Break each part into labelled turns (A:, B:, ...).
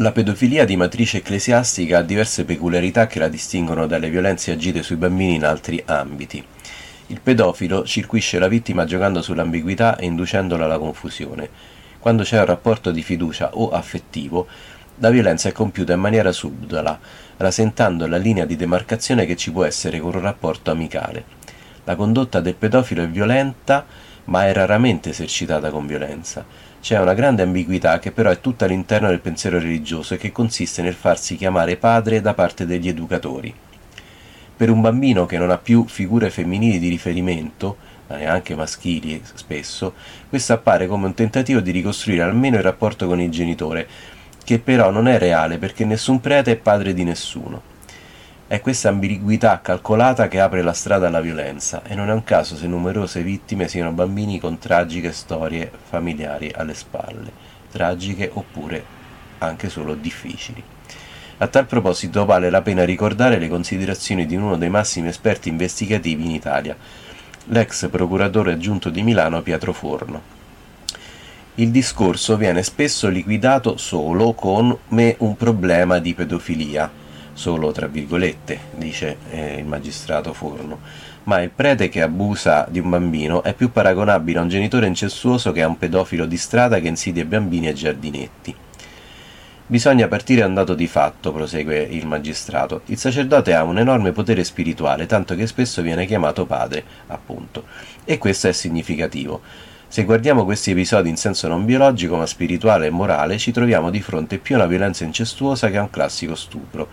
A: La pedofilia di matrice ecclesiastica ha diverse peculiarità che la distinguono dalle violenze agite sui bambini in altri ambiti. Il pedofilo circuisce la vittima giocando sull'ambiguità e inducendola alla confusione. Quando c'è un rapporto di fiducia o affettivo, la violenza è compiuta in maniera subdola, rasentando la linea di demarcazione che ci può essere con un rapporto amicale. La condotta del pedofilo è violenta, ma è raramente esercitata con violenza. C'è una grande ambiguità che però è tutta all'interno del pensiero religioso e che consiste nel farsi chiamare padre da parte degli educatori. Per un bambino che non ha più figure femminili di riferimento, ma neanche maschili spesso, questo appare come un tentativo di ricostruire almeno il rapporto con il genitore, che però non è reale perché nessun prete è padre di nessuno. È questa ambiguità calcolata che apre la strada alla violenza e non è un caso se numerose vittime siano bambini con tragiche storie familiari alle spalle, tragiche oppure anche solo difficili. A tal proposito vale la pena ricordare le considerazioni di uno dei massimi esperti investigativi in Italia, l'ex procuratore aggiunto di Milano Pietro Forno. Il discorso viene spesso liquidato solo come un problema di pedofilia, solo tra virgolette, dice eh, il magistrato Forno, ma il prete che abusa di un bambino è più paragonabile a un genitore incestuoso che a un pedofilo di strada che insidia bambini ai giardinetti. Bisogna partire da un dato di fatto, prosegue il magistrato. Il sacerdote ha un enorme potere spirituale, tanto che spesso viene chiamato padre, appunto. E questo è significativo. Se guardiamo questi episodi in senso non biologico ma spirituale e morale, ci troviamo di fronte più a una violenza incestuosa che a un classico stupro.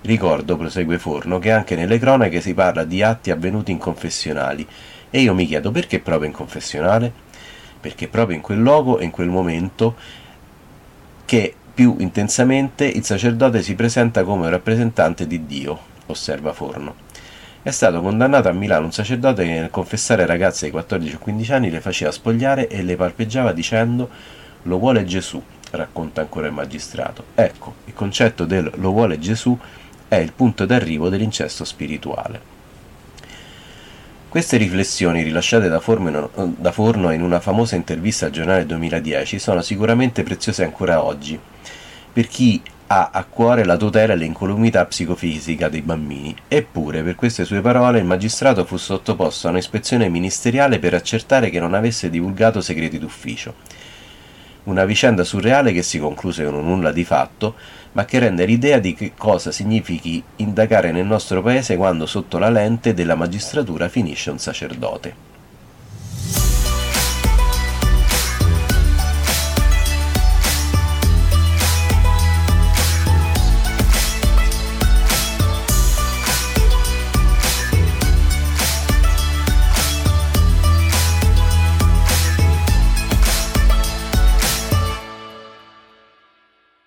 A: Ricordo, prosegue Forno, che anche nelle cronache si parla di atti avvenuti in confessionali e io mi chiedo perché proprio in confessionale? Perché proprio in quel luogo e in quel momento che più intensamente il sacerdote si presenta come un rappresentante di Dio, osserva Forno. È stato condannato a Milano un sacerdote che nel confessare ragazze di 14 o 15 anni le faceva spogliare e le palpeggiava dicendo lo vuole Gesù, racconta ancora il magistrato. Ecco, il concetto del lo vuole Gesù è il punto d'arrivo dell'incesto spirituale. Queste riflessioni, rilasciate da Forno, in una famosa intervista al giornale 2010, sono sicuramente preziose ancora oggi, per chi ha a cuore la tutela e l'incolumità psicofisica dei bambini. Eppure, per queste sue parole, il magistrato fu sottoposto a un'ispezione ministeriale per accertare che non avesse divulgato segreti d'ufficio. Una vicenda surreale che si concluse con un nulla di fatto, ma che rende l'idea di che cosa significhi indagare nel nostro paese quando sotto la lente della magistratura finisce un sacerdote.